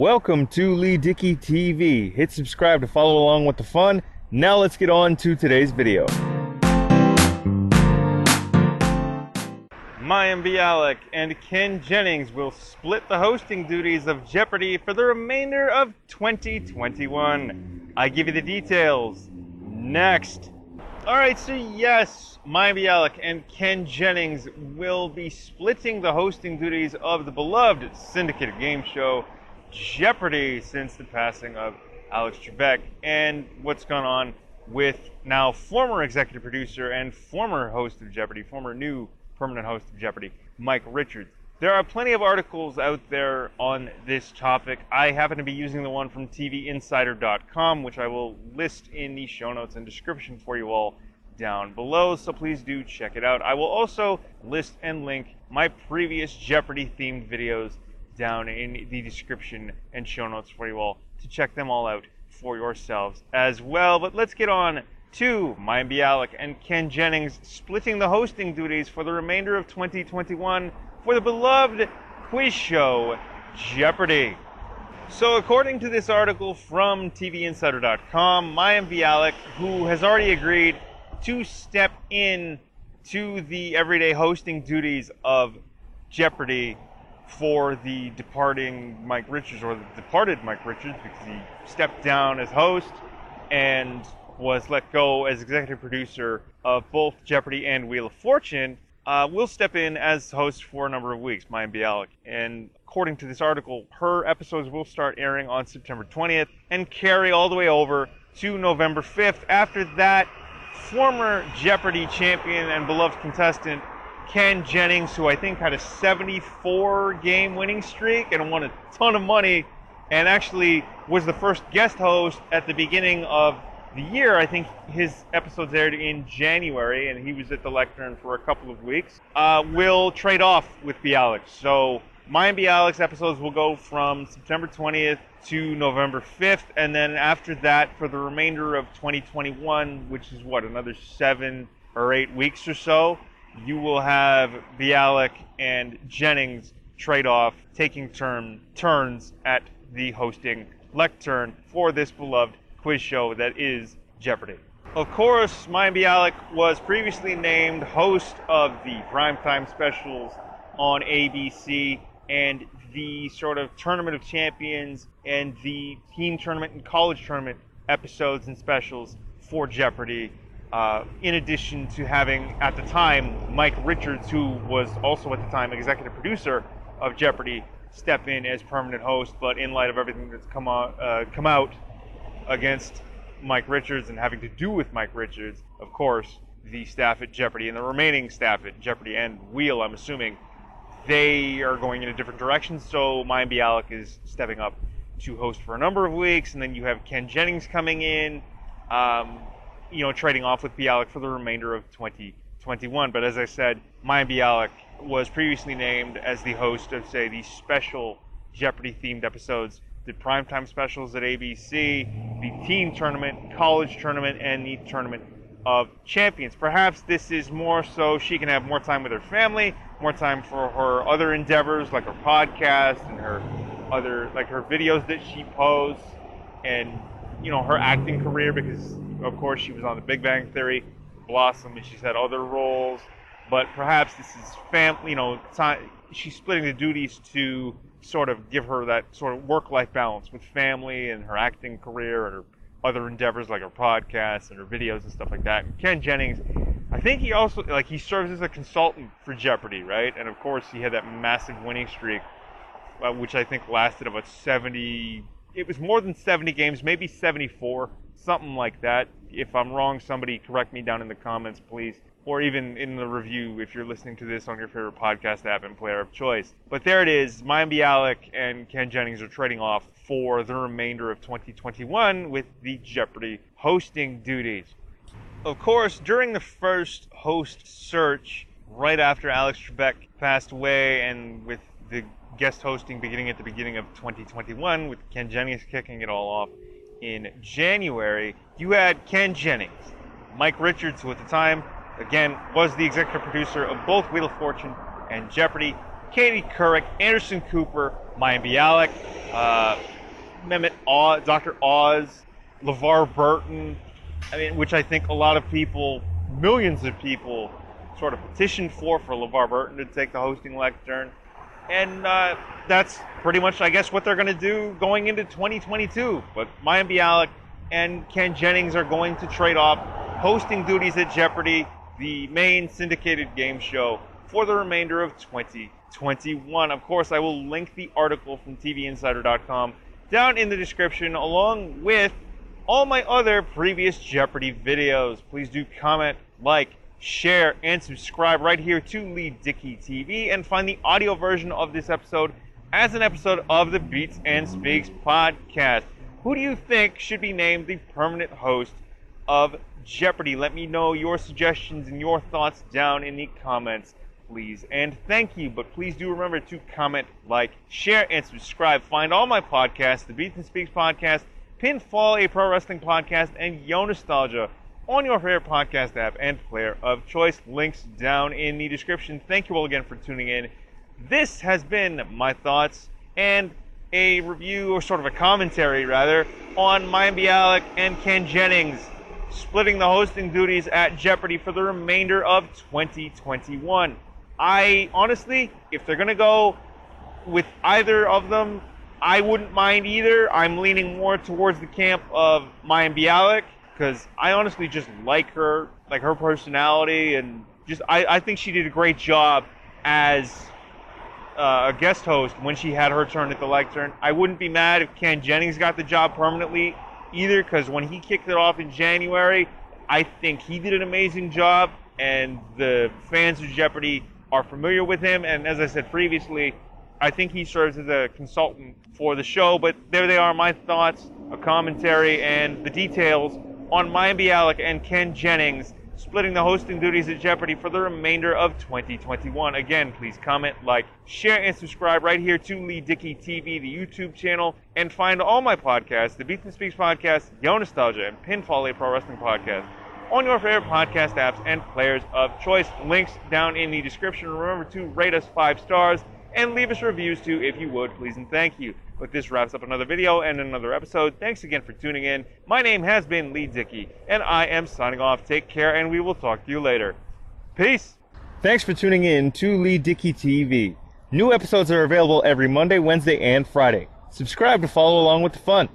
Welcome to Lee Dickey TV. Hit subscribe to follow along with the fun. Now let's get on to today's video. Mayim Bialik and Ken Jennings will split the hosting duties of Jeopardy for the remainder of 2021. I give you the details next. Alright, so yes, Mayim Bialik and Ken Jennings will be splitting the hosting duties of the beloved syndicated game show Jeopardy since the passing of Alex Trebek and what's gone on with now former executive producer and former host of Jeopardy, former new permanent host of Jeopardy, Mike Richards. There are plenty of articles out there on this topic. I happen to be using the one from TVInsider.com, which I will list in the show notes and description for you all down below, so please do check it out. I will also list and link my previous Jeopardy themed videos down in the description and show notes for you all to check them all out for yourselves as well. But let's get on to Mayim Bialik and Ken Jennings splitting the hosting duties for the remainder of 2021 for the beloved quiz show Jeopardy! So, according to this article from TVInsider.com, Mayim Bialik, who has already agreed to step in to the everyday hosting duties of Jeopardy for the departing Mike Richards or the departed Mike Richards because he stepped down as host and was let go as executive producer of both Jeopardy and Wheel of Fortune, uh, will step in as host for a number of weeks, Mayim Bialik. And according to this article, her episodes will start airing on September 20th and carry all the way over to November 5th. After that, former Jeopardy champion and beloved contestant Ken Jennings, who I think had a 74 game winning streak and won a ton of money, and actually was the first guest host at the beginning of the year. I think his episodes aired in January, and he was at the lectern for a couple of weeks. Uh, will trade off with Bialik. So Mayim Bialik's episodes will go from September 20th to November 5th, and then after that, for the remainder of 2021, which is what another seven or eight weeks or so, you will have Bialik and Jennings trade off, taking turn turns at the hosting lectern for this beloved quiz show that is Jeopardy. Of course, Mayim Bialik was previously named host of the primetime specials on ABC and the sort of Tournament of Champions and the teen tournament and college tournament episodes and specials for Jeopardy uh, in addition to having, at the time, Mike Richards, who was also at the time executive producer of Jeopardy, step in as permanent host. But in light of everything that's come out, uh, come out against Mike Richards and having to do with Mike Richards, of course, the staff at Jeopardy and the remaining staff at Jeopardy and Wheel, I'm assuming, they are going in a different direction. So Mayim Bialik is stepping up to host for a number of weeks, and then you have Ken Jennings coming in. Um, you know, trading off with Bialik for the remainder of 2021. But as I said, Mayim Bialik was previously named as the host of, say, the special Jeopardy themed episodes, the primetime specials at ABC, the teen tournament, college tournament, and the tournament of champions. Perhaps this is more so she can have more time with her family, more time for her other endeavors like her podcast and her other like her videos that she posts and you know her acting career because of course she was on the Big Bang Theory, Blossom, and she's had other roles. But perhaps this is family. You know, time, she's splitting the duties to sort of give her that sort of work-life balance with family and her acting career and her other endeavors like her podcast and her videos and stuff like that. And Ken Jennings, I think he also like he serves as a consultant for Jeopardy, right? And of course, he had that massive winning streak, uh, which I think lasted about 70 it was more than 70 games, maybe 74, something like that. If I'm wrong, somebody correct me down in the comments, please. Or even in the review if you're listening to this on your favorite podcast app and player of choice. But there it is. Mayim Bialik and Ken Jennings are trading off for the remainder of 2021 with the Jeopardy hosting duties. Of course, during the first host search, right after Alex Trebek passed away, and with the guest hosting beginning at the beginning of 2021 with Ken Jennings kicking it all off in January. You had Ken Jennings, Mike Richards, who at the time, again, was the executive producer of both Wheel of Fortune and Jeopardy, Katie Couric, Anderson Cooper, Mayim Bialik, uh, Mehmet Oz, Dr. Oz, LeVar Burton. I mean, which I think a lot of people, millions of people, sort of petitioned for for LeVar Burton to take the hosting lectern. And uh, that's pretty much, I guess, what they're going to do going into 2022. But Mayim Bialik and Ken Jennings are going to trade off hosting duties at Jeopardy, the main syndicated game show, for the remainder of 2021. Of course, I will link the article from TVInsider.com down in the description, along with all my other previous Jeopardy videos. Please do comment, like, share, and subscribe right here to Lee Dickey TV and find the audio version of this episode as an episode of the Beats and Speaks podcast. Who do you think should be named the permanent host of Jeopardy? Let me know your suggestions and your thoughts down in the comments, please. And thank you, but please do remember to comment, like, share, and subscribe. Find all my podcasts, the Beats and Speaks podcast, Pinfall, a pro wrestling podcast, and Yo Nostalgia on your favorite podcast app and player of choice. Links down in the description. Thank you all again for tuning in. This has been my thoughts and a review, or sort of a commentary rather, on Mayim Bialik and Ken Jennings splitting the hosting duties at Jeopardy for the remainder of 2021. I honestly, if they're going to go with either of them, I wouldn't mind either. I'm leaning more towards the camp of Mayim Bialik because I honestly just like her, like her personality, and just I, I think she did a great job as uh, a guest host when she had her turn at the lectern. I wouldn't be mad if Ken Jennings got the job permanently either, because when he kicked it off in January, I think he did an amazing job, and the fans of Jeopardy are familiar with him. And as I said previously, I think he serves as a consultant for the show. But there they are, my thoughts, a commentary, and the details on Mayim Bialik and Ken Jennings splitting the hosting duties at Jeopardy for the remainder of 2021. Again, please comment, like, share, and subscribe right here to Lee Dickey TV, the YouTube channel, and find all my podcasts, the Beats and Speaks podcast, Yo Nostalgia, and Pinfall, a pro wrestling podcast, on your favorite podcast apps and players of choice. Links down in the description. Remember to rate us five stars and leave us reviews too if you would, please and thank you. But this wraps up another video and another episode. Thanks again for tuning in. My name has been Lee Dickey, and I am signing off. Take care, and we will talk to you later. Peace. Thanks for tuning in to Lee Dickey TV. New episodes are available every Monday, Wednesday, and Friday. Subscribe to follow along with the fun.